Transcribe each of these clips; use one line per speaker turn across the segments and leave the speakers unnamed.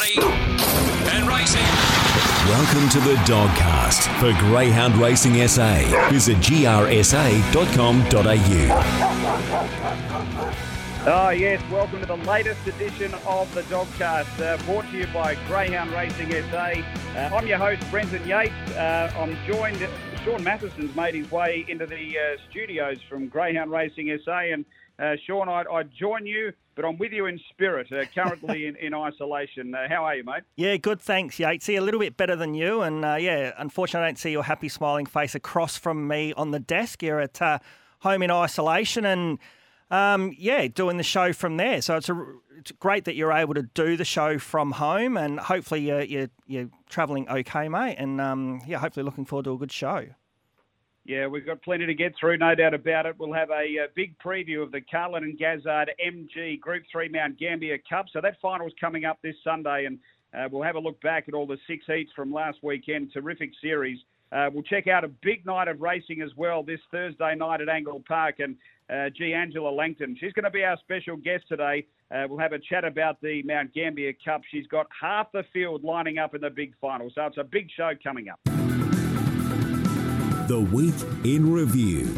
Ready and racing.
Welcome to the Dogcast for Greyhound Racing SA. Visit grsa.com.au.
Oh, yes, welcome to the latest edition of the Dogcast, uh, brought to you by Greyhound Racing SA. Uh, I'm your host, Brenton Yates. Uh, I'm joined, Shaun Mathieson's made his way into the uh, studios from Greyhound Racing SA. And uh, Shaun, I, I join you, but I'm with you in spirit, uh, currently in, in isolation. how are you, mate?
Yeah, good, thanks, Yatesy. A little bit better than you. And yeah, unfortunately, I don't see your happy, smiling face across from me on the desk. You're at home in isolation and um, yeah, doing the show from there. So it's a, it's great that you're able to do the show from home, and hopefully you're you're, you're travelling okay, mate. And um, yeah, hopefully looking forward to a good show.
Yeah, we've got plenty to get through, no doubt about it. We'll have a, a big preview of the Carlin and Gazzard MG Group 3 Mount Gambier Cup. So that final's coming up this Sunday, and uh, we'll have a look back at all the six heats from last weekend. Terrific series. Uh, we'll check out a big night of racing as well this Thursday night at Angle Park. And uh, G. Angela Langton. She's going to be our special guest today. Uh, we'll have a chat about the Mount Gambier Cup. She's got half the field lining up in the big final, so it's a big show coming up.
The Week in Review.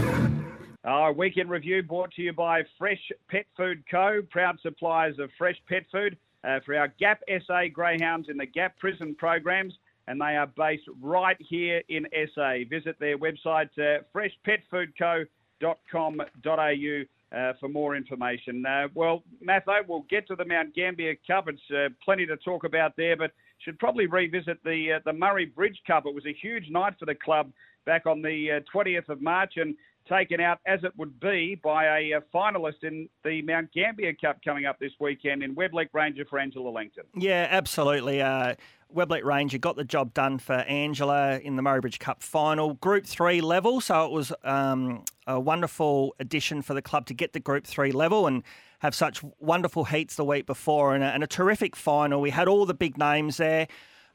Our Week in Review brought to you by Fresh Pet Food Co., proud suppliers of fresh pet food uh, for our GAP SA Greyhounds in the GAP prison programs and they are based right here in SA. Visit their website, uh, freshpetfoodco.com www.gateway.com.au uh, for more information. Uh, well, Matho, we'll get to the Mount Gambier Cup. It's uh, plenty to talk about there, but should probably revisit the uh, the Murray Bridge Cup. It was a huge night for the club back on the 20th uh, of March and taken out as it would be by a, a, finalist in the Mount Gambier Cup coming up this weekend in Weblec Ranger for Angela Langton.
Yeah, absolutely. Uh, Weblec Ranger got the job done for Angela in the Murray Bridge Cup final, Group 3 level. So it was um, a wonderful addition for the club to get the Group 3 level and have such wonderful heats the week before and a, and a terrific final. We had all the big names there.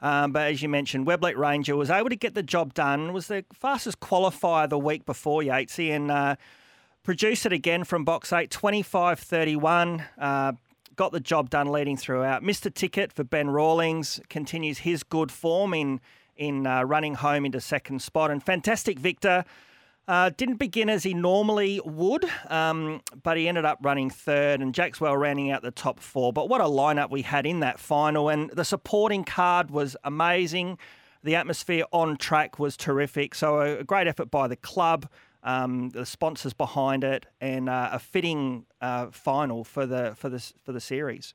Um, but as you mentioned, Weblec Ranger was able to get the job done. Was the fastest qualifier the week before Yatesy and uh, produced it again from box eight, 25-31. Uh, got the job done leading throughout. Mr. Ticket for Ben Rawlings continues his good form in in uh, running home into second spot. And fantastic Victor uh, didn't begin as he normally would, um, but he ended up running third, and Jackswell rounding out the top four. But what a lineup we had in that final, and the supporting card was amazing. The atmosphere on track was terrific. So a great effort by the club um, the sponsors behind it, and uh, a fitting uh, final for the for the for the series.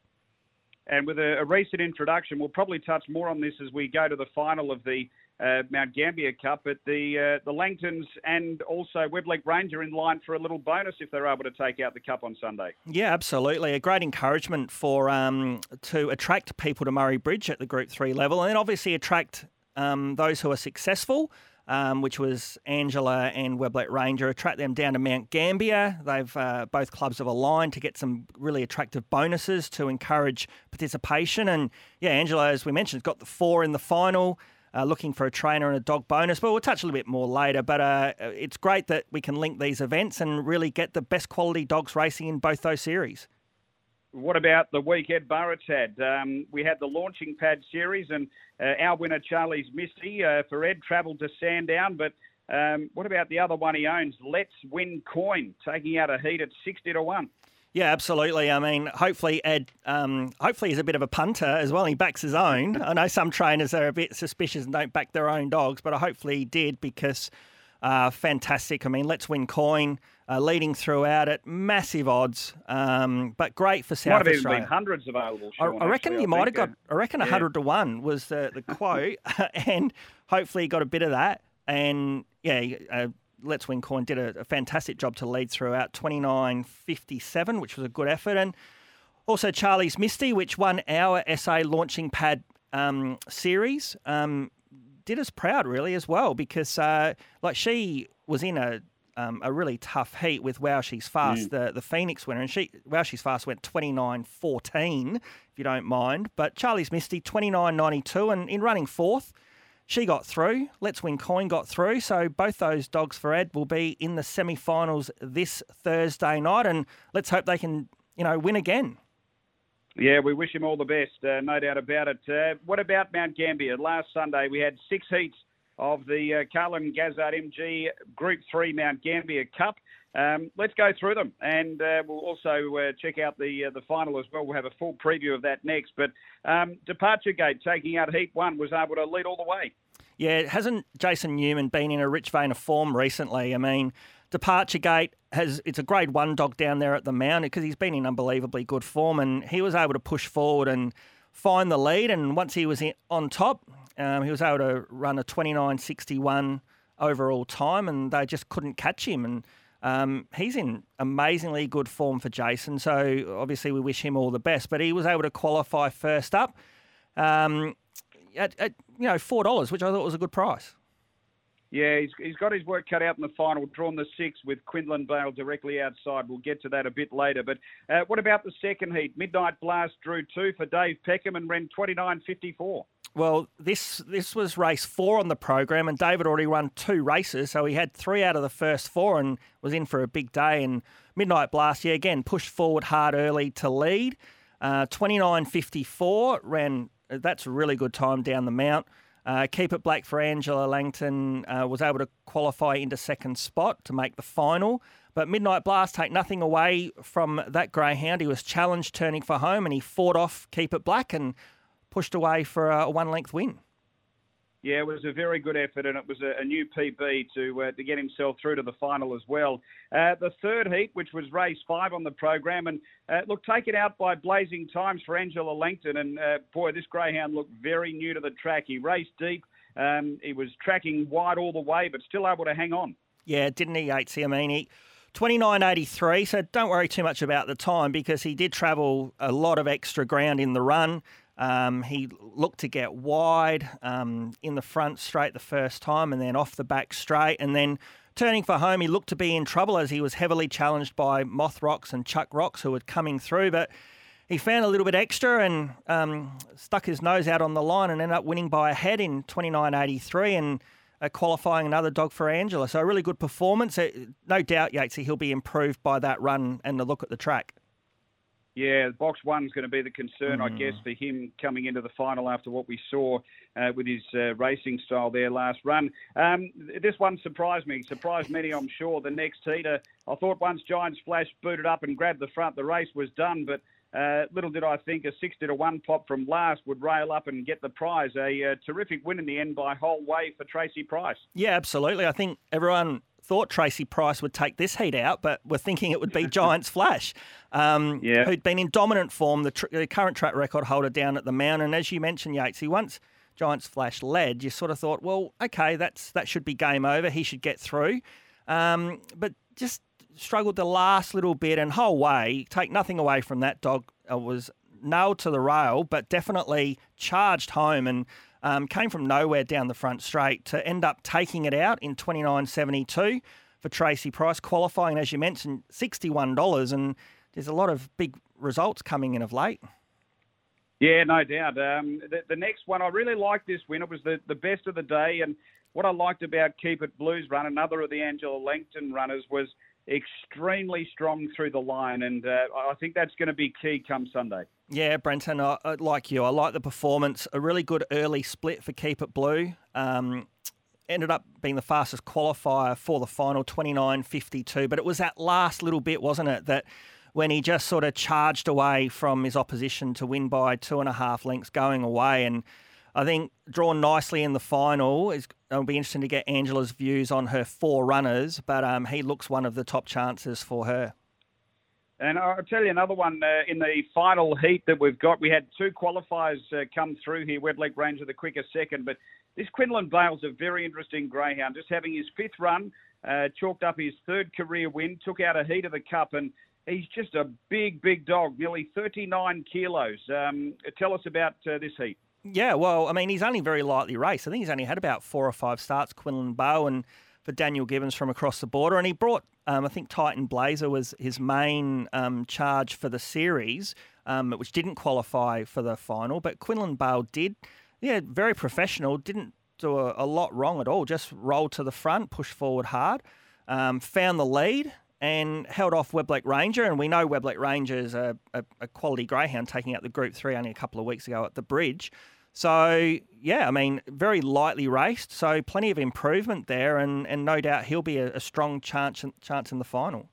And with a, a, recent introduction, we'll probably touch more on this as we go to the final of the uh, Mount Gambier Cup. But the uh, the Langtons and also Weblec Ranger in line for a little bonus if they're able to take out the cup on Sunday.
Yeah, absolutely. A great encouragement for um, to attract people to Murray Bridge at the Group Three level, and then obviously attract um, those who are successful um, which was Angela and Weblake Ranger. Attract them down to Mount Gambier. They've uh, both clubs have aligned to get some really attractive bonuses to encourage participation. And yeah, Angela, as we mentioned, got the four in the final. Uh, looking for a trainer and a dog bonus, but we'll touch a little bit more later. But uh, it's great that we can link these events and really get the best quality dogs racing in both those series.
What about the week Ed Burrett's had? Um, we had the launching pad series, and uh, our winner Charlie's Misty uh, for Ed travelled to Sandown. But um, what about the other one he owns? Let's Win Coin, taking out a heat at sixty to one.
Yeah, absolutely. I mean, hopefully Ed, um, hopefully he's a bit of a punter as well. He backs his own. I know some trainers are a bit suspicious and don't back their own dogs, but I hopefully he did because uh, fantastic. I mean, let's win coin uh, leading throughout it. Massive odds, um, but great for South
might have
Australia.
Been hundreds available. Shaun,
I, I, reckon
actually,
you
I
might have got. I reckon yeah. hundred to one was the the quote, and hopefully got a bit of that. And yeah, uh, Let's Win Coin did a, a, fantastic job to lead throughout. Twenty nine fifty seven, which was a good effort, and also Charlie's Misty, which won our SA launching pad um, series. Um, did us proud, really, as well, because uh, like she was in a um, a really tough heat with Wow She's Fast, mm. the, the Phoenix winner. And she Wow She's Fast went 29 14, if you don't mind. But Charlie's Misty, 29 92. And in running fourth, she got through. Let's Win Coin got through. So both those dogs for Ed will be in the semi finals this Thursday night. And let's hope they can, you know, win again.
Yeah, we wish him all the best, uh, no doubt about it. Uh, what about Mount Gambier? Last Sunday we had six heats of the uh, Carlin Gazzard MG Group 3 Mount Gambier Cup. Um, let's go through them, and uh, we'll also uh, check out the uh, the final as well. We'll have a full preview of that next. But um, Departure Gate taking out Heat One was able to lead all the way.
Yeah, hasn't Jason Newman been in a rich vein of form recently? I mean, Departure Gate has it's a grade one dog down there at the Mount because he's been in unbelievably good form, and he was able to push forward and find the lead. And once he was in, on top, um, he was able to run a 29.61 overall time, and they just couldn't catch him. And um, he's in amazingly good form for Jason. So obviously we wish him all the best. But he was able to qualify first up um, at, at you know four dollars, which I thought was a good price.
Yeah, he's, he's got his work cut out in the final. Drawn the six with Quinlan Bale directly outside. We'll get to that a bit later. But uh, what about the second heat? Midnight Blast drew two for Dave Peckham and ran 29.54.
Well, this this was race four on the program, and David already run two races, so he had three out of the first four and was in for a big day. And Midnight Blast, yeah, again pushed forward hard early to lead. Uh, 29.54 ran. That's a really good time down the mount. Uh, Keep It Black for Angela Langton uh, was able to qualify into second spot to make the final. But Midnight Blast take nothing away from that greyhound. He was challenged turning for home and he fought off Keep It Black and pushed away for a one length win.
Yeah, it was a very good effort, and it was a, a new PB to uh, to get himself through to the final as well. Uh, the third heat, which was race five on the program, and uh, look, taken out by blazing times for Angela Langton, and uh, boy, this greyhound looked very new to the track. He raced deep, um, he was tracking wide all the way, but still able to hang on.
Yeah, didn't he, Yatesy? I mean, he 29.83, so don't worry too much about the time because he did travel a lot of extra ground in the run. Um, he looked to get wide um, in the front straight the first time and then off the back straight. And then turning for home, he looked to be in trouble as he was heavily challenged by Moth Rocks and Chuck Rocks who were coming through. But he found a little bit extra and um, stuck his nose out on the line and ended up winning by a head in 29.83 and uh, qualifying another dog for Angela. So a really good performance. Uh, no doubt, Yatesy, he'll be improved by that run and the look at the track.
Yeah, box one's going to be the concern, mm. I guess, for him coming into the final after what we saw uh, with his uh, racing style there last run. Um, this one surprised me, surprised many, I'm sure. The next heater, I thought once Giants Flash booted up and grabbed the front, the race was done, but uh, little did I think a 60 to 1 pop from last would rail up and get the prize. A, a uh, terrific win in the end by whole way for Tracy Price.
Yeah, absolutely. I think everyone thought Tracy Price would take this heat out, but we're thinking it would be Giants Flash, um, yeah. who'd been in dominant form, the, tr- the, current track record holder down at the Mount. And as you mentioned, Yates, he once Giants Flash led, you sort of thought, well, okay, that's that should be game over. He should get through. Um, but just struggled the last little bit and whole way, take nothing away from that dog, uh, was nailed to the rail, but definitely charged home and um, came from nowhere down the front straight to end up taking it out in 29.72 for Tracy Price, qualifying, as you mentioned, $61. And there's a lot of big results coming in of late.
Yeah, no doubt. Um, the, the, next one, I really liked this win. It was the, the best of the day. And what I liked about Keep It Blues run, another of the Angela Langton runners, was extremely strong through the line. And uh, I think that's going to be key come Sunday.
Yeah, Brenton, I, like you. I like the performance. A really good early split for Keep It Blue. Um, ended up being the fastest qualifier for the final, 29.52. But it was that last little bit, wasn't it, that when he just sort of charged away from his opposition to win by two and a half lengths going away. And I think drawn nicely in the final. It'll be interesting to get Angela's views on her four runners, but um, he looks one of the top chances for her.
And I'll tell you another one uh, in the final heat that we've got. We had two qualifiers uh, come through here. Weblec Ranger, the quickest second, but this Quinlan Bale's a very interesting greyhound. Just having his fifth run, uh, chalked up his third career win, took out a heat of the cup, and he's just a big, big dog, nearly 39 kilos. Um, tell us about uh, this heat.
Yeah, well, I mean, he's only very lightly raced. I think he's only had about four or five starts, Quinlan and for Daniel Gibbons from across the border. And he brought, um, I think, Titan Blazer was his main um, charge for the series, um, which didn't qualify for the final. But Quinlan Bale did. Yeah, very professional. Didn't do a, a lot wrong at all. Just rolled to the front, pushed forward hard, um, found the lead, and held off Weblec Ranger. And we know Weblec Ranger is a, a, a, quality greyhound taking out the Group 3 only a couple of weeks ago at the bridge. So, yeah, I mean, very lightly raced. So, plenty of improvement there. And, and no doubt he'll be a, a strong chance, chance in the final.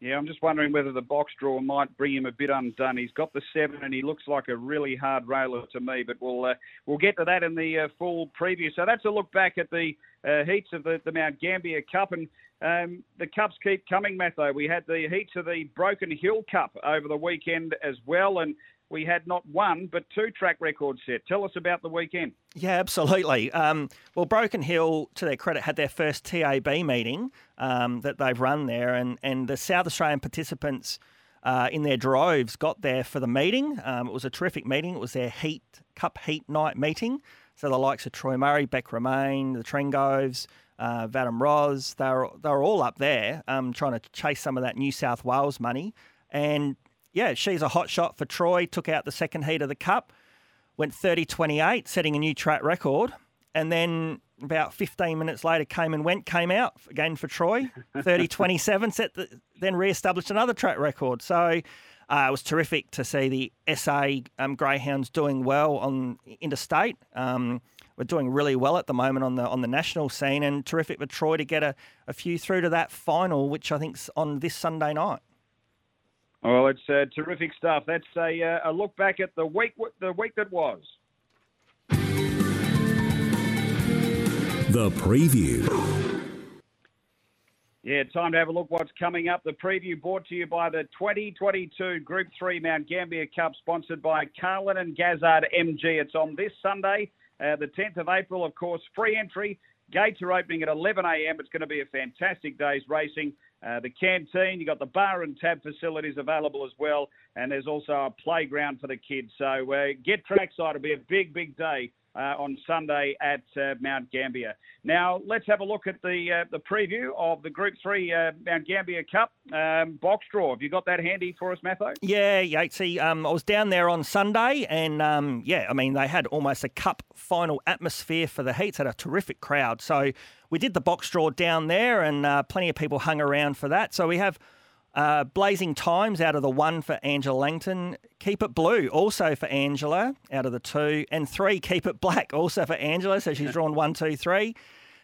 Yeah, I'm just wondering whether the box draw might bring him a bit undone. He's got the seven, and he looks like a really hard railer to me. But we'll uh, we'll get to that in the uh, full preview. So that's a look back at the uh, heats of the, the Mount Gambier Cup, and um, the cups keep coming, Matho. We had the heats of the Broken Hill Cup over the weekend as well, and we had not one but two track records set. Tell us about the weekend.
Yeah, absolutely. Um, well, Broken Hill, to their credit, had their first TAB meeting um, that they've run there, and, and the South Australian participants uh, in their droves got there for the meeting. Um, it was a terrific meeting. It was their heat cup heat night meeting. So the likes of Troy Murray, Beck Romain, the Trengoves, uh, Vadim Roz, they were, they were all up there um, trying to chase some of that New South Wales money. And yeah, she's a hot shot for Troy. Took out the second heat of the Cup, went 30 28, setting a new track record. And then about 15 minutes later, came and went, came out again for Troy, 30 27, set the, then re established another track record. So uh, it was terrific to see the SA um, Greyhounds doing well on interstate. Um, we're doing really well at the moment on the on the national scene, and terrific for Troy to get a, a few through to that final, which I think's on this Sunday night.
Well, it's uh, terrific stuff. That's a, uh, a look back at the week the week that was.
The preview.
Yeah, time to have a look what's coming up. The preview brought to you by the 2022 Group 3 Mount Gambier Cup, sponsored by Carlin and Gazzard MG. It's on this Sunday, uh, the 10th of April, of course, free entry. Gates are opening at 11 a.m. It's going to be a fantastic day's racing. Uh, the canteen, you've got the bar and tab facilities available as well, and there's also a playground for the kids. So uh, get trackside. It'll be a big, big day uh, on Sunday at uh, Mount Gambier. Now let's have a look at the uh, the preview of the Group Three uh, Mount Gambier Cup um, box draw. Have you got that handy for us, Matho?
Yeah, Yatesy. Um, I was down there on Sunday, and um, yeah, I mean they had almost a cup final atmosphere for the heats. Had a terrific crowd, so we did the box draw down there, and uh, plenty of people hung around for that. So we have. Uh, blazing times out of the one for Angela Langton. Keep it blue also for Angela out of the two. And three, keep it black also for Angela. So she's drawn one, two, three.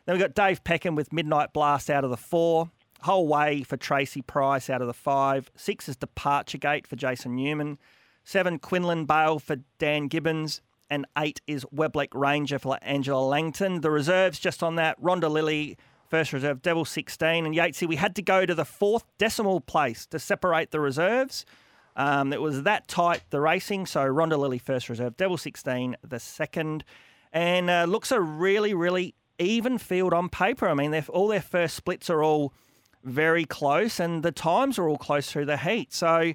Then we've got Dave Peckham with Midnight Blast out of the four. Whole way for Tracy Price out of the five. Six is Departure Gate for Jason Newman. Seven, Quinlan Bale for Dan Gibbons. And eight is Weblec Ranger for Angela Langton. The reserves just on that Rhonda Lilly first reserve, Devil 16. And Yatesy, we had to go to the fourth decimal place to separate the reserves. Um, it was that tight, the racing. So Rhonda Lilly, first reserve, Devil 16, the second. And uh, looks a really, really even field on paper. I mean, all their first splits are all very close, and the times are all close through the heat. So,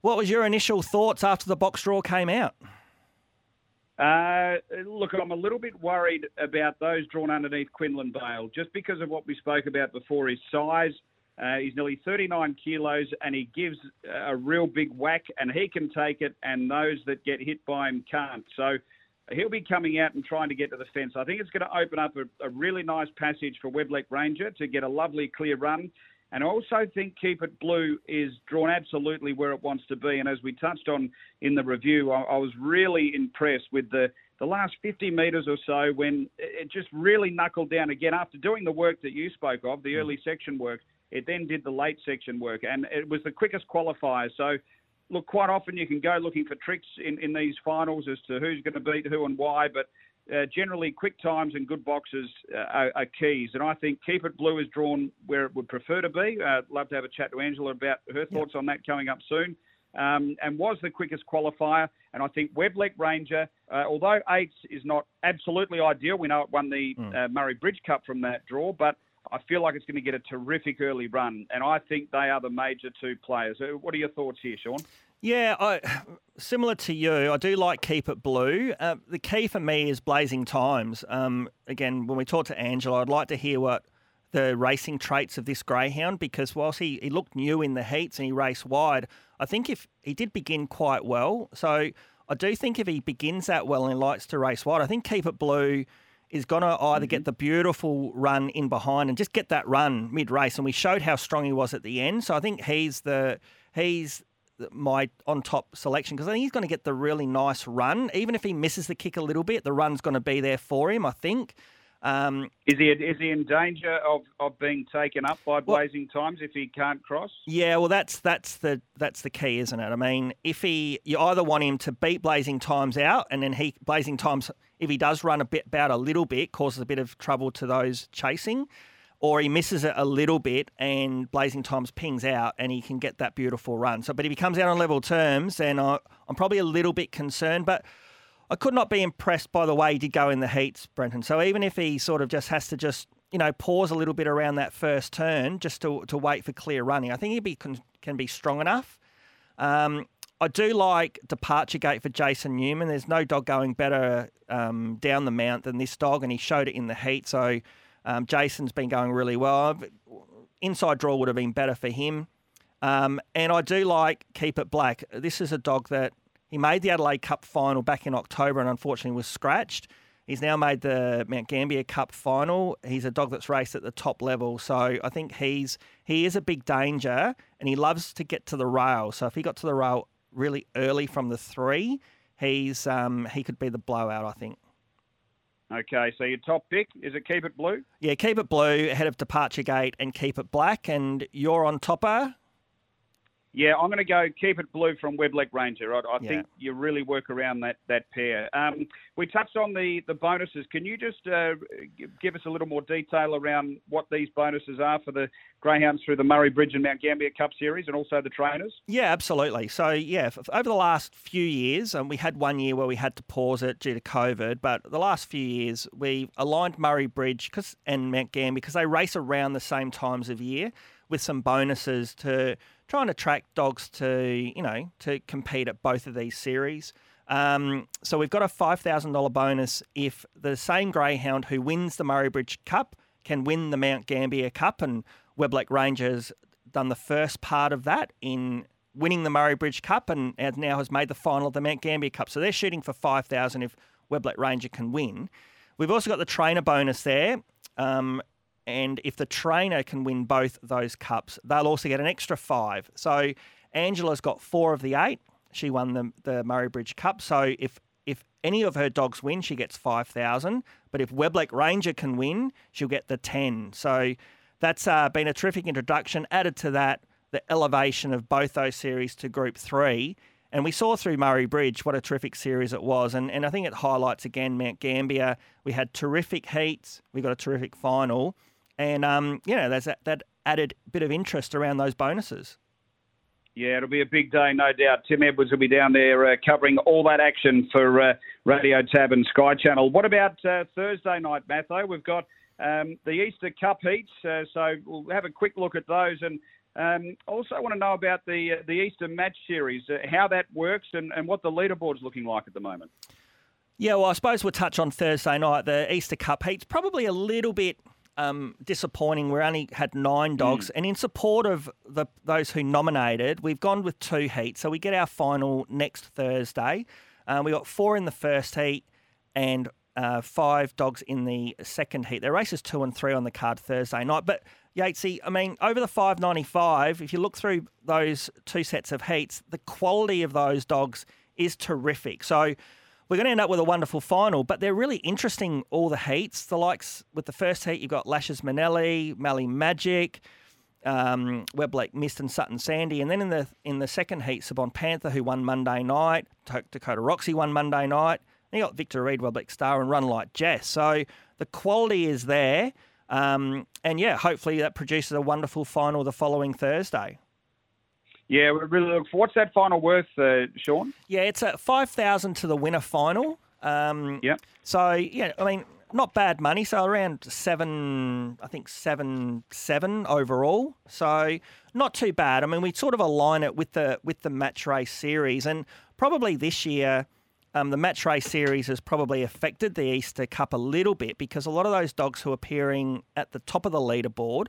what was your initial thoughts after the box draw came out?
Uh, look, I'm a little bit worried about those drawn underneath Quinlan Bale, just because of what we spoke about before. His size, uh, he's nearly 39 kilos, and he gives a real big whack, and he can take it, and those that get hit by him can't. So he'll be coming out and trying to get to the fence. I think it's going to open up a, a really nice passage for Weblec Ranger to get a lovely clear run. And I also think Keep It Blue is drawn absolutely where it wants to be. And as we touched on in the review, I, I was really impressed with the, the last 50 metres or so when it just really knuckled down again. After doing the work that you spoke of, the mm. early section work, it then did the late section work. And it was the quickest qualifier. So, look, quite often you can go looking for tricks in, in these finals as to who's going to beat who and why. But uh, generally quick times and good boxes uh, are, are, keys. And I think Keep It Blue is drawn where it would prefer to be. Uh, love to have a chat to Angela about her thoughts on that coming up soon. Um, and was the quickest qualifier. And I think Weblec Ranger, uh, although eights is not absolutely ideal, we know it won the mm. Murray Bridge Cup from that draw, but I feel like it's going to get a terrific early run. And I think they are the major two players. Uh, what are your thoughts here, Shaun?
Yeah, I, similar to you, I do like Keep It Blue. Uh, the key for me is Blazing Times. Um, again, when we talk to Angela, I'd like to hear what the racing traits of this greyhound because whilst he, he looked new in the heats and he raced wide, I think if he did begin quite well. So I do think if he begins that well and likes to race wide, I think Keep It Blue is going to either get the beautiful run in behind and just get that run mid race. And we showed how strong he was at the end. So I think he's the he's my on top selection because I think he's going to get the really nice run. Even if he misses the kick a little bit, the run's going to be there for him. I think.
Um, is he is he in danger of, of being taken up by blazing well, times if he can't cross?
Yeah, well that's that's the that's the key, isn't it? I mean, if he you either want him to beat blazing times out, and then he blazing times if he does run a bit about a little bit causes a bit of trouble to those chasing, or he misses it a little bit and blazing times pings out and he can get that beautiful run. So, but if he comes out on level terms, then I, I'm probably a little bit concerned, but. I could not be impressed by the way he did go in the heats, Brenton. So even if he sort of just has to just you know pause a little bit around that first turn just to to wait for clear running, I think he be can, can be strong enough. Um, I do like departure gate for Jason Newman. There's no dog going better um, down the mount than this dog, and he showed it in the heat. So um, Jason's been going really well. Inside draw would have been better for him. Um, and I do like Keep It Black. This is a dog that he made the Adelaide Cup final back in October and unfortunately was scratched. He's now made the Mount Gambier Cup final. He's a dog that's raced at the top level, so I think he's he is a big danger, and he loves to get to the rail. So if he got to the rail really early from the three, he's um, he could be the blowout. I think.
Okay, so your top pick is it Keep It Blue?
Yeah, Keep It Blue ahead of Departure Gate and Keep It Black, and you're on topper.
Yeah, I'm going to go keep it blue from Weblec Ranger. I, I yeah. think you really work around that that pair. Um, we touched on the the bonuses. Can you just uh, give us a little more detail around what these bonuses are for the greyhounds through the Murray Bridge and Mount Gambier Cup Series, and also the trainers?
Yeah, absolutely. So yeah, over the last few years, and um, we had one year where we had to pause it due to COVID, but the last few years we aligned Murray Bridge cause, and Mount Gambier because they race around the same times of year with some bonuses to try to attract dogs to, you know, to compete at both of these series. Um, so we've got a $5,000 bonus if the same greyhound who wins the Murray Bridge Cup can win the Mount Gambier Cup. And Weblec Rangers done the first part of that in winning the Murray Bridge Cup and now has made the final of the Mount Gambier Cup. So they're shooting for 5000 if Weblec Ranger can win. We've also got the trainer bonus there. Um, and if the trainer can win both those cups, they'll also get an extra five. So Angela's got four of the eight. She won the, the Murray Bridge Cup. So if if any of her dogs win, she gets five thousand. But if Weblec Ranger can win, she'll get the ten. So that's uh, been a terrific introduction. Added to that, the elevation of both those series to Group Three. And we saw through Murray Bridge what a terrific series it was. And, and I think it highlights again Mount Gambier. We had terrific heats, we got a terrific final. And um, you know, there's that, that added bit of interest around those bonuses.
Yeah, it'll be a big day, no doubt. Tim Edwards will be down there uh, covering all that action for uh, Radio Tab and Sky Channel. What about uh, Thursday night, Matho? We've got um, the Easter Cup heats, uh, so we'll have a quick look at those. And um, also want to know about the uh, the Easter Match Series, uh, how that works, and, and what the leaderboard's looking like at the moment.
Yeah, well, I suppose we'll touch on Thursday night. The Easter Cup heats probably a little bit um, disappointing. We only had nine dogs, mm. and in support of the those who nominated, we've gone with two heats. So we get our final next Thursday. Um, we got four in the first heat and uh, five dogs in the second heat. There are races two and three on the card Thursday night. But Yatesy, I mean, over the 595, if you look through those two sets of heats, the quality of those dogs is terrific. So we're going to end up with a wonderful final, but they're really interesting, all the heats. The likes with the first heat, you've got Lashes Manelli, Mally Magic, um, Weblec Mist and Sutton Sandy. And then in the in the second heat, Sabon Panther, who won Monday night, Dakota Roxy won Monday night. Then you got Victor Reed, Weblec Star, and Run Like Jess. So the quality is there. Um, and yeah, hopefully that produces a wonderful final the following Thursday.
Yeah, we really look for. What's that final worth, uh, Shaun?
Yeah, it's at five thousand to the winner final. Um,
yeah.
So yeah, I mean, not bad money. So around seven, I think seven seven overall. So not too bad. I mean, we sort of align it with the with the match race series, and probably this year. Um, the match race series has probably affected the Easter Cup a little bit because a lot of those dogs who are appearing at the top of the leaderboard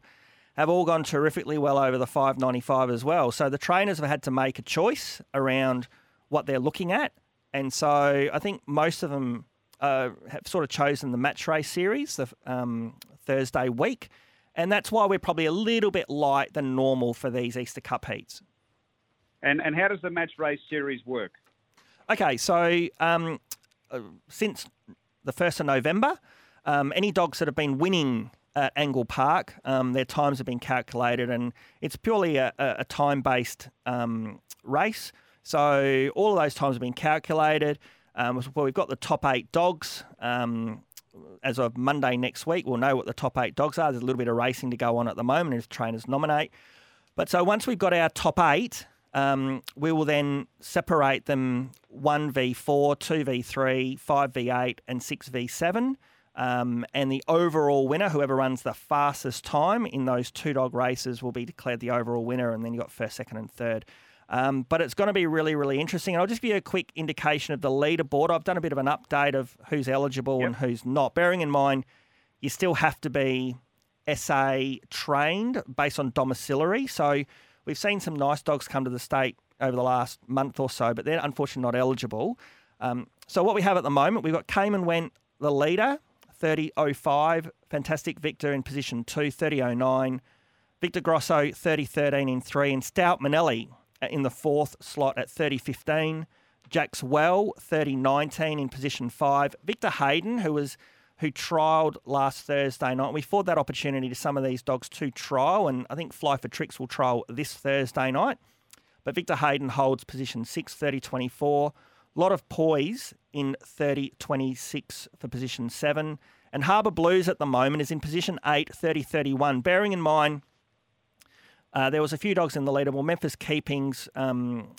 have all gone terrifically well over the 595 as well. So the trainers have had to make a choice around what they're looking at. And so I think most of them uh, have sort of chosen the match race series the um, Thursday week, and that's why we're probably a little bit light than normal for these Easter Cup heats.
And and how does the match race series work?
Okay, so um, uh, since the first of November, um, any dogs that have been winning at Angle Park, um, their times have been calculated, and it's purely a, a time-based um, race. So all of those times have been calculated. Um, well, we've got the top eight dogs. Um, as of Monday next week, we'll know what the top eight dogs are. There's a little bit of racing to go on at the moment if trainers nominate. But so once we've got our top eight, um, we will then separate them 1v4, 2v3, 5v8, and 6v7. Um, and the overall winner, whoever runs the fastest time in those two dog races, will be declared the overall winner. And then you've got first, second, and third. Um, but it's going to be really, really interesting. And I'll just give you a quick indication of the leaderboard. I've done a bit of an update of who's eligible yep. and who's not, bearing in mind you still have to be SA trained based on domiciliary. So we've seen some nice dogs come to the state over the last month or so, but they're unfortunately not eligible. Um, so what we have at the moment, we've got Cayman went the leader, 30.05. Fantastic Victor in position two, 30.09. Victor Grosso, 30.13 in three. And Stout Manelli uh, in the fourth slot at 30.15. Jax Well, 30.19 in position five. Victor Hayden, who was who trialled last Thursday night. We afford that opportunity to some of these dogs to trial, and I think Fly for Tricks will trial this Thursday night. But Victor Hayden holds position 6, 30 24. A lot of poise in 30 26 for position 7. And Harbour Blues at the moment is in position 8, 30 31. Bearing in mind, uh, there was a few dogs in the leaderboard. Memphis Keepings um,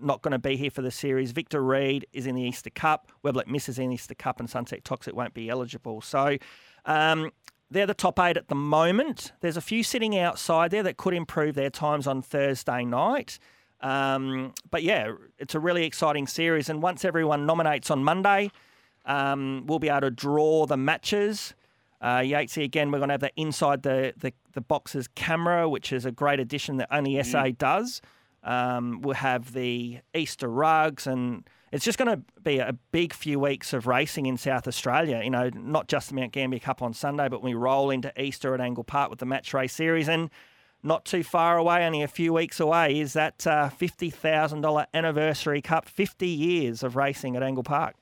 not going to be here for the series. Victor Reed is in the Easter Cup. Weblek misses in the Easter Cup, and Sunset Toxic won't be eligible. So um, they're the top eight at the moment. There's a few sitting outside there that could improve their times on Thursday night. Um, but yeah, it's a really exciting series. And once everyone nominates on Monday, um, we'll be able to draw the matches. Uh, Yatesy, again, we're going to have the inside the, the, the boxes camera, which is a great addition that only mm. SA does. Um, we'll have the Easter rugs, and it's just going to be a big few weeks of racing in South Australia. You know, not just the Mount Gambier Cup on Sunday, but we roll into Easter at Angle Park with the match race series. And not too far away, only a few weeks away, is that uh, $50,000 anniversary cup, 50 years of racing at Angle Park.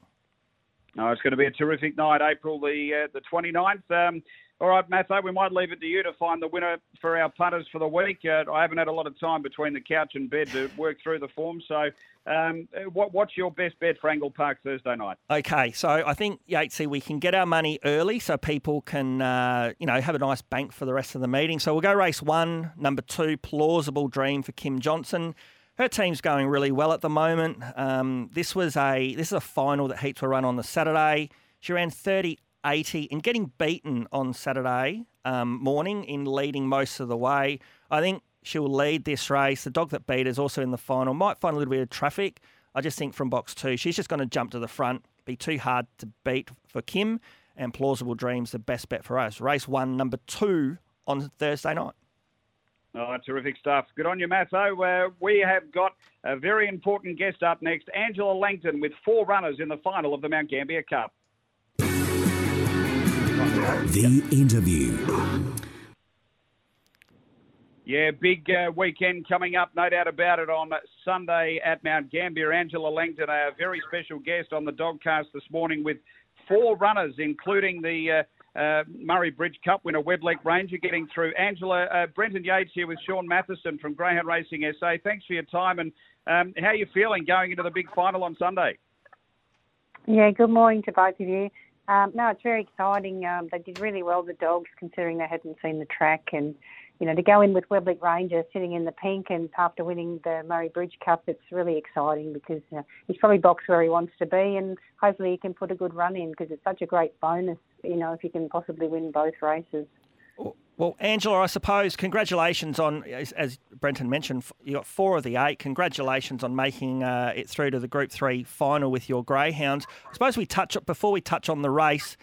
No, it's going to be a terrific night, April the uh, the 29th. Um, all right, Matho, we might leave it to you to find the winner for our punters for the week. Uh, I haven't had a lot of time between the couch and bed to work through the form. So, um, what, what's your best bet for Angle Park Thursday night?
Okay, so I think Yatesy, we can get our money early so people can, uh, you know, have a nice bank for the rest of the meeting. So we'll go race one, number two, plausible dream for Kim Johnson. Her team's going really well at the moment. Um, this was a this is a final that heats were run on the Saturday. She ran 30 80 and getting beaten on Saturday um, morning in leading most of the way. I think she'll lead this race. The dog that beat is also in the final. Might find a little bit of traffic. I just think from box two, she's just going to jump to the front, be too hard to beat for Kim, and Plausible Dreams the best bet for us. Race one, number two on Thursday night.
Oh, terrific stuff. Good on you, Matho. Uh, we have got a very important guest up next, Angela Langton, with four runners in the final of the Mount Gambier Cup.
The interview.
Yeah, big uh, weekend coming up, no doubt about it, on Sunday at Mount Gambier. Angela Langton, our very special guest on the Dogcast this morning with four runners, including the uh, uh, Murray Bridge Cup winner, Weblec Ranger, getting through. Angela, uh, Brenton Yates here with Shaun Mathieson from Greyhound Racing SA. Thanks for your time, and um, how are you feeling going into the big final on Sunday?
Yeah, good morning to both of you. Um, no, it's very exciting. Um, they did really well, the dogs, considering they hadn't seen the track. And, you know, to go in with Weblec Ranger sitting in the pink and after winning the Murray Bridge Cup, it's really exciting because uh, he's probably boxed where he wants to be and hopefully he can put a good run in because it's such a great bonus, you know, if you can possibly win both races.
Well, Angela, I suppose congratulations on, as, as Brenton mentioned, you got four of the eight. Congratulations on making uh, it through to the Group Three final with your greyhounds. I suppose we touch before we touch on the race.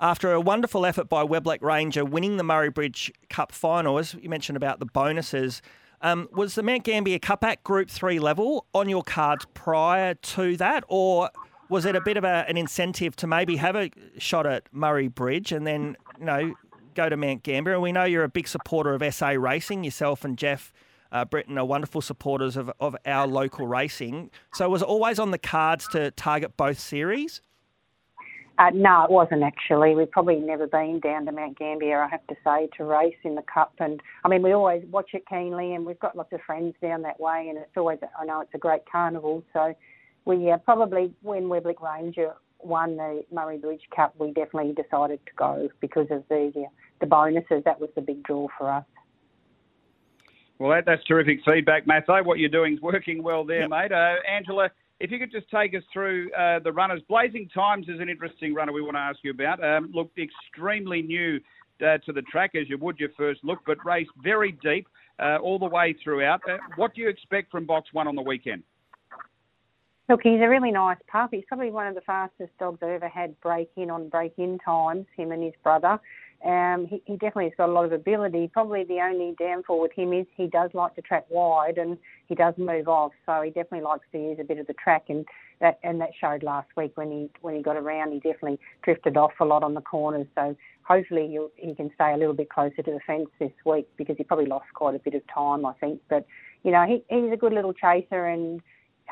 After a wonderful effort by Weblec Ranger winning the Murray Bridge Cup final, as you mentioned about the bonuses, um, was the Mount Gambier Cup at Group Three level on your cards prior to that, or was it a bit of a, an incentive to maybe have a shot at Murray Bridge and then, you know, go to Mount Gambier? And we know you're a big supporter of SA racing. Yourself and Jeff uh, Britton are wonderful supporters of, of our local racing. So was it always on the cards to target both series?
Uh, no, it wasn't actually. We've probably never been down to Mount Gambier, I have to say, to race in the Cup. And I mean, we always watch it keenly, and we've got lots of friends down that way, and it's always, I know it's a great carnival. So we uh, probably, when Weblec Ranger won the Murray Bridge Cup, we definitely decided to go because of the uh, the bonuses. That was the big draw for us.
Well, that, that's terrific feedback, Matho. What you're doing is working well there, yep. mate. Uh, Angela, if you could just take us through uh, the runners. Blazing Times is an interesting runner we want to ask you about. Um, looked extremely new uh, to the track as you would your first look, but raced very deep uh, all the way throughout. Uh, what do you expect from Box One on the weekend?
Look, he's a really nice pup. He's probably one of the fastest dogs I've ever had break in on break in times, him and his brother. Um, he, he, definitely has got a lot of ability. Probably the only downfall with him is he does like to track wide and he does move off. So he definitely likes to use a bit of the track, and that and that showed last week when he when he got around. He definitely drifted off a lot on the corners. So hopefully he can stay a little bit closer to the fence this week because he probably lost quite a bit of time, I think. But you know he he's a good little chaser and.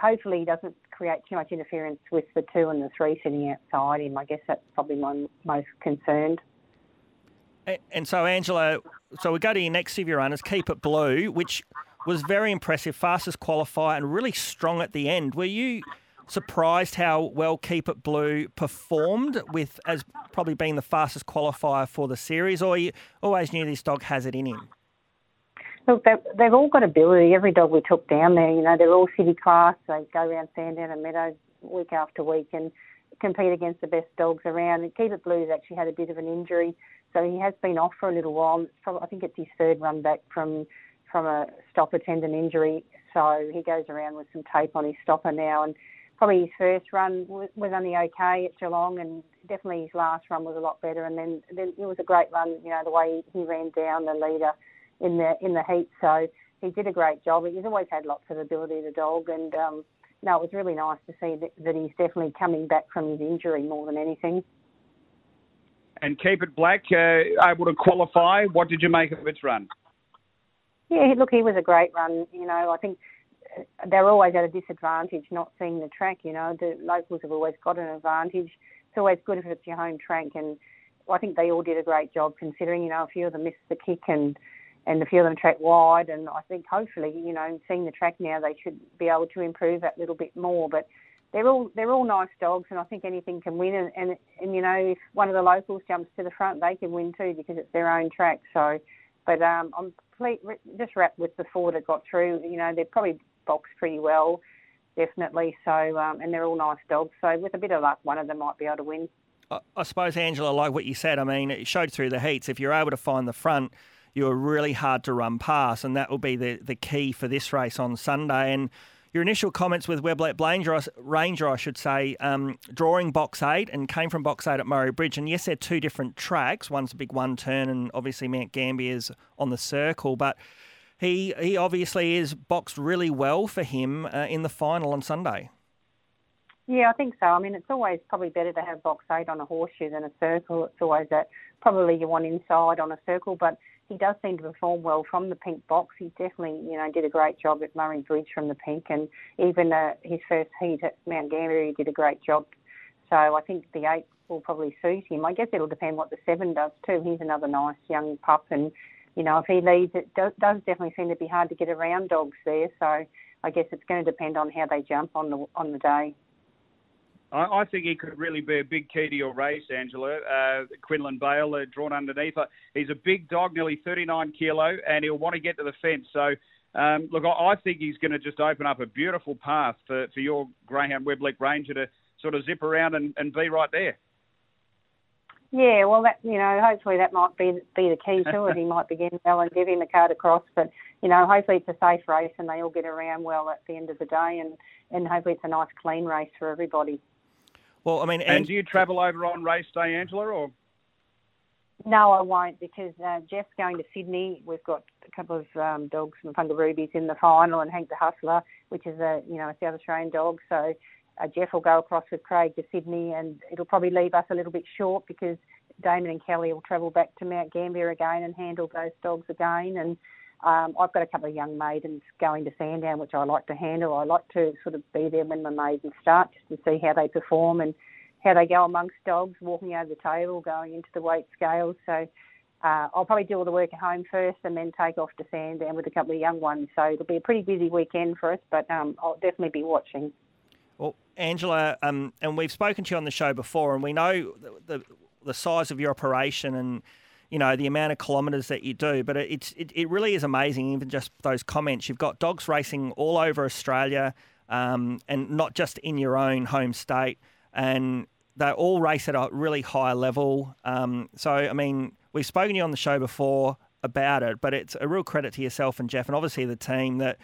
Hopefully, he doesn't create too much interference with the two and the three sitting outside him. I guess that's probably my most concerned.
And so, Angela, so we go to your next your runners, Keep It Blue, which was very impressive, fastest qualifier, and really strong at the end. Were you surprised how well Keep It Blue performed with as probably being the fastest qualifier for the series, or you always knew this dog has it in him?
Look, they've all got ability. Every dog we took down there, you know, they're all city class. They go around Sandown and Meadows week after week and compete against the best dogs around. And Keep It Blue's actually had a bit of an injury so he has been off for a little while. Probably, I think it's his third run back from from a stopper tendon injury. So he goes around with some tape on his stopper now, and probably his first run was, only okay at Geelong, and definitely his last run was a lot better. And then, then it was a great run, you know, the way he ran down the leader in the in the heat. So he did a great job. He's always had lots of ability, the dog, and um, no, it was really nice to see that, that he's definitely coming back from his injury more than anything
and keep it black, uh, able to qualify. What did you make of its run?
Yeah, look, he was a great run. You know, I think uh, they're always at a disadvantage not seeing the track. You know, the locals have always got an advantage. It's always good if it's your home track, and I think they all did a great job considering. You know, a few of them missed the kick and and a few of them track wide, and I think hopefully, you know, seeing the track now, they should be able to improve that little bit more. But they're all they're all nice dogs, and I think anything can win. And, and and you know, if one of the locals jumps to the front, they can win too because it's their own track. So, but um, I'm just wrapped with the four that got through. You know, they're probably boxed pretty well, definitely. So, um, and they're all nice dogs. So, with a bit of luck, one of them might be able to win.
I suppose, Angela, like what you said, I mean, it showed through the heats. If you're able to find the front, you are really hard to run past, and that will be the, the key for this race on Sunday. And your initial comments with Weblec Ranger, Ranger, I should say, um, drawing box eight and came from box eight at Murray Bridge. And yes, they're two different tracks. One's a big one turn, and obviously Mount Gambier's on the circle. But he he obviously is boxed really well for him uh, in the final on Sunday.
Yeah, I think so. I mean, it's always probably better to have box eight on a horseshoe than a circle. It's always that probably you want inside on a circle, but he does seem to perform well from the pink box. He definitely, you know, did a great job at Murray Bridge from the pink, and even uh, his first heat at Mount Gambier, he did a great job. So I think the eight will probably suit him. I guess it'll depend what the seven does too. He's another nice young pup, and you know, if he leads, it does, does definitely seem to be hard to get around dogs there. So I guess it's going to depend on how they jump on the on the day.
I, I think he could really be a big key to your race, Angela. Uh, Quinlan Bale uh, drawn underneath. Uh, he's a big dog, nearly 39 kilo, and he'll want to get to the fence. So, um, look, I, I think he's going to just open up a beautiful path for, for your Greyhound Weblec Ranger to sort of zip around and, and be right there.
Yeah, well, that you know, hopefully that might be be the key to it. he might begin well and give him the card across, but you know, hopefully it's a safe race and they all get around well at the end of the day, and and hopefully it's a nice clean race for everybody.
Well, I mean,
and, and do you travel over on race day, Angela, or?
No, I won't because uh, Jeff's going to Sydney. We've got a couple of um, dogs from Funga Rubies in the final, and Hank the Hustler, which is a you know a South Australian dog. So uh, Jeff will go across with Craig to Sydney, and it'll probably leave us a little bit short because Damon and Kelly will travel back to Mount Gambier again and handle those dogs again. And um, I've got a couple of young maidens going to Sandown, which I like to handle. I like to sort of be there when the maidens start just to see how they perform and how they go amongst dogs, walking over the table, going into the weight scales. So uh, I'll probably do all the work at home first and then take off to Sandown with a couple of young ones. So it'll be a pretty busy weekend for us, but um, I'll definitely be watching.
Well, Angela, um, and we've spoken to you on the show before, and we know the, the, the size of your operation and you know the amount of kilometres that you do, but it's it, it really is amazing. Even just those comments, you've got dogs racing all over Australia, um, and not just in your own home state, and they all race at a really high level. Um, so I mean, we've spoken to you on the show before about it, but it's a real credit to yourself and Jeff, and obviously the team that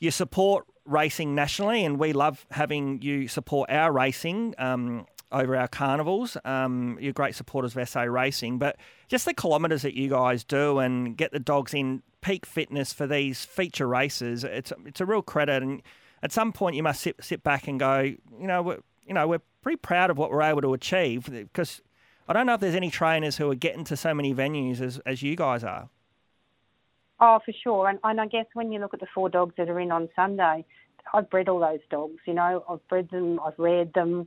you support racing nationally, and we love having you support our racing. Um, over our carnivals. Um, you're great supporters of SA Racing, but just the kilometres that you guys do and get the dogs in peak fitness for these feature races, it's it's a real credit. And at some point, you must sit sit back and go, you know, we're, you know, we're pretty proud of what we're able to achieve because I don't know if there's any trainers who are getting to so many venues as as you guys are.
Oh, for sure. And, and I guess when you look at the four dogs that are in on Sunday, I've bred all those dogs. You know, I've bred them, I've reared them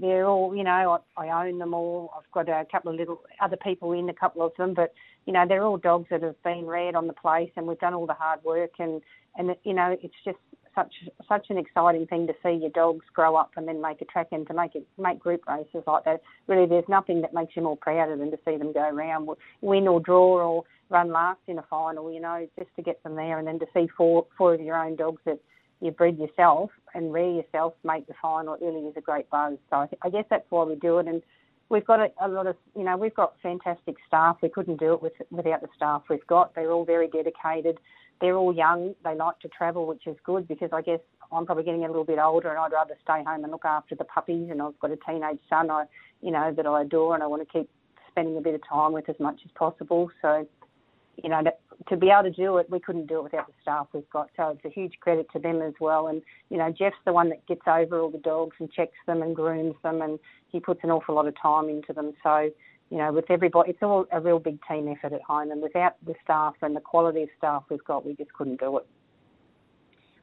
they're all, you know, I, I own them all. I've got a couple of little other people in, a couple of them, but you know, they're all dogs that have been reared on the place, and we've done all the hard work, and and you know, it's just such such an exciting thing to see your dogs grow up and then make a track and to make it make group races like that. Really, there's nothing that makes you more prouder than to see them go around, win or draw or run last in a final. You know, just to get them there, and then to see four four of your own dogs that you breed yourself and rear yourself make the final. It really is a great buzz. So I, th- I guess that's why we do it. And we've got a, a, lot of, you know, we've got fantastic staff. We couldn't do it with, without the staff we've got. They're all very dedicated. They're all young. They like to travel, which is good because I guess I'm probably getting a little bit older and I'd rather stay home and look after the puppies. And I've got a teenage son, I, you know, that I adore and I want to keep spending a bit of time with as much as possible. So you know, to, to be able to do it, we couldn't do it without the staff we've got. So it's a huge credit to them as well. And, you know, Jeff's the one that gets over all the dogs and checks them and grooms them, and he puts an awful lot of time into them. So, you know, with everybody, it's all a real big team effort at home. And without the staff and the quality of staff we've got, we just couldn't do it.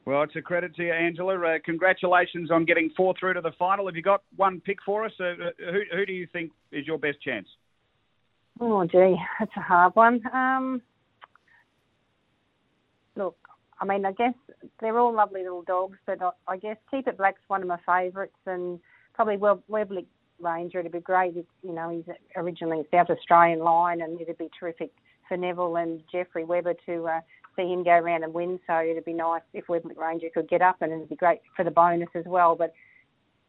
Well, it's a credit to you, Angela. Uh, congratulations on getting four through to the final. Have you got one pick for us? Uh, who, who do you think is your best chance?
Oh, gee, that's a hard one. Um, look, I mean, I guess they're all lovely little dogs, but I, guess Keep It Black's one of my favourites, and probably Weblec Ranger. It'd be great if you know he's originally South Australian line, and it'd be terrific for Neville and Jeffrey Weber to uh, see him go around and win. So it'd be nice if Weblec Ranger could get up, and it'd be great for the bonus as well. But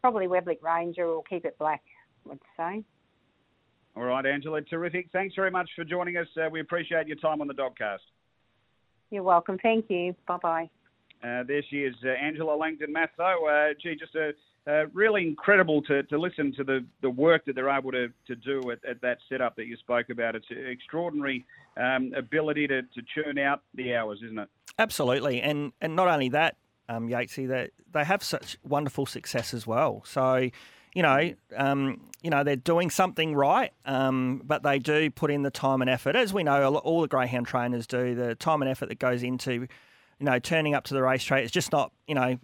probably Weblec Ranger or Keep It Black, I'd say.
All right, Angela, terrific. Thanks very much for joining us. Uh, we appreciate your time on the Dogcast.
You're welcome. Thank you. Bye bye.
Uh, there she is, uh, Angela Langton Matho. Uh, gee, just a, really incredible to, to listen to the, the work that they're able to, to do at, at that setup that you spoke about. It's extraordinary um, ability to, to churn out the hours, isn't it?
Absolutely. And, and not only that, um, Yatesy, that they have such wonderful success as well. So, you know, um, you know they're doing something right, um, but they do put in the time and effort, as we know all the greyhound trainers do. The time and effort that goes into, you know, turning up to the racetrack. It's just not, you know,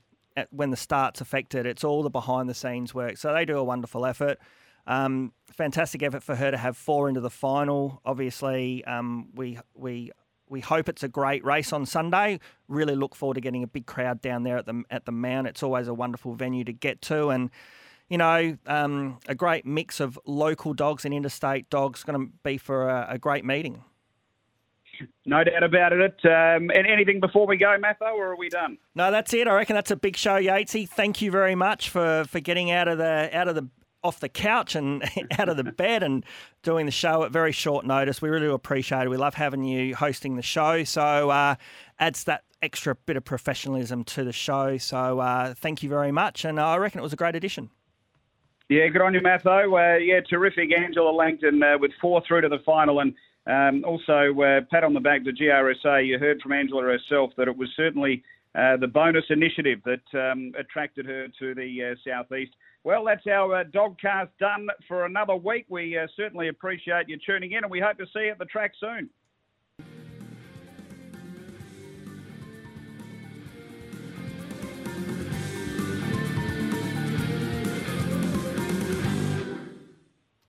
when the start's affected. It's all the behind the scenes work. So they do a wonderful effort. Um, fantastic effort for her to have four into the final. Obviously, um, we we we hope it's a great race on Sunday. Really look forward to getting a big crowd down there at the at the Mount. It's always a wonderful venue to get to, and you know, um, a great mix of local dogs and interstate dogs. Going to be for a, a, great meeting.
No doubt about it. Um, and anything before we go, Matho, or are we done?
No, that's it. I reckon that's a big show, Yatesy. Thank you very much for, for getting out of the out of the off the couch and out of the bed and doing the show at very short notice. We really do appreciate it. We love having you hosting the show. So uh, adds that extra bit of professionalism to the show. So uh, thank you very much. And I reckon it was a great addition.
Yeah, good on you, Matho. Uh, yeah, terrific. Angela Langton uh, with four through to the final. And um, also, uh, pat on the back to GRSA. You heard from Angela herself that it was certainly uh, the bonus initiative that um, attracted her to the uh, southeast. Well, that's our uh, dogcast done for another week. We certainly appreciate you tuning in, and we hope to see you at the track soon.